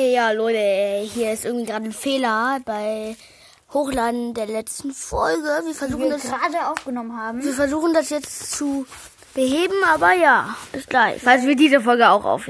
Ja, Leute, hier ist irgendwie gerade ein Fehler bei Hochladen der letzten Folge. Wir versuchen wir das, gerade aufgenommen haben. wir versuchen das jetzt zu beheben, aber ja, bis gleich. Falls wir diese Folge auch aufheben.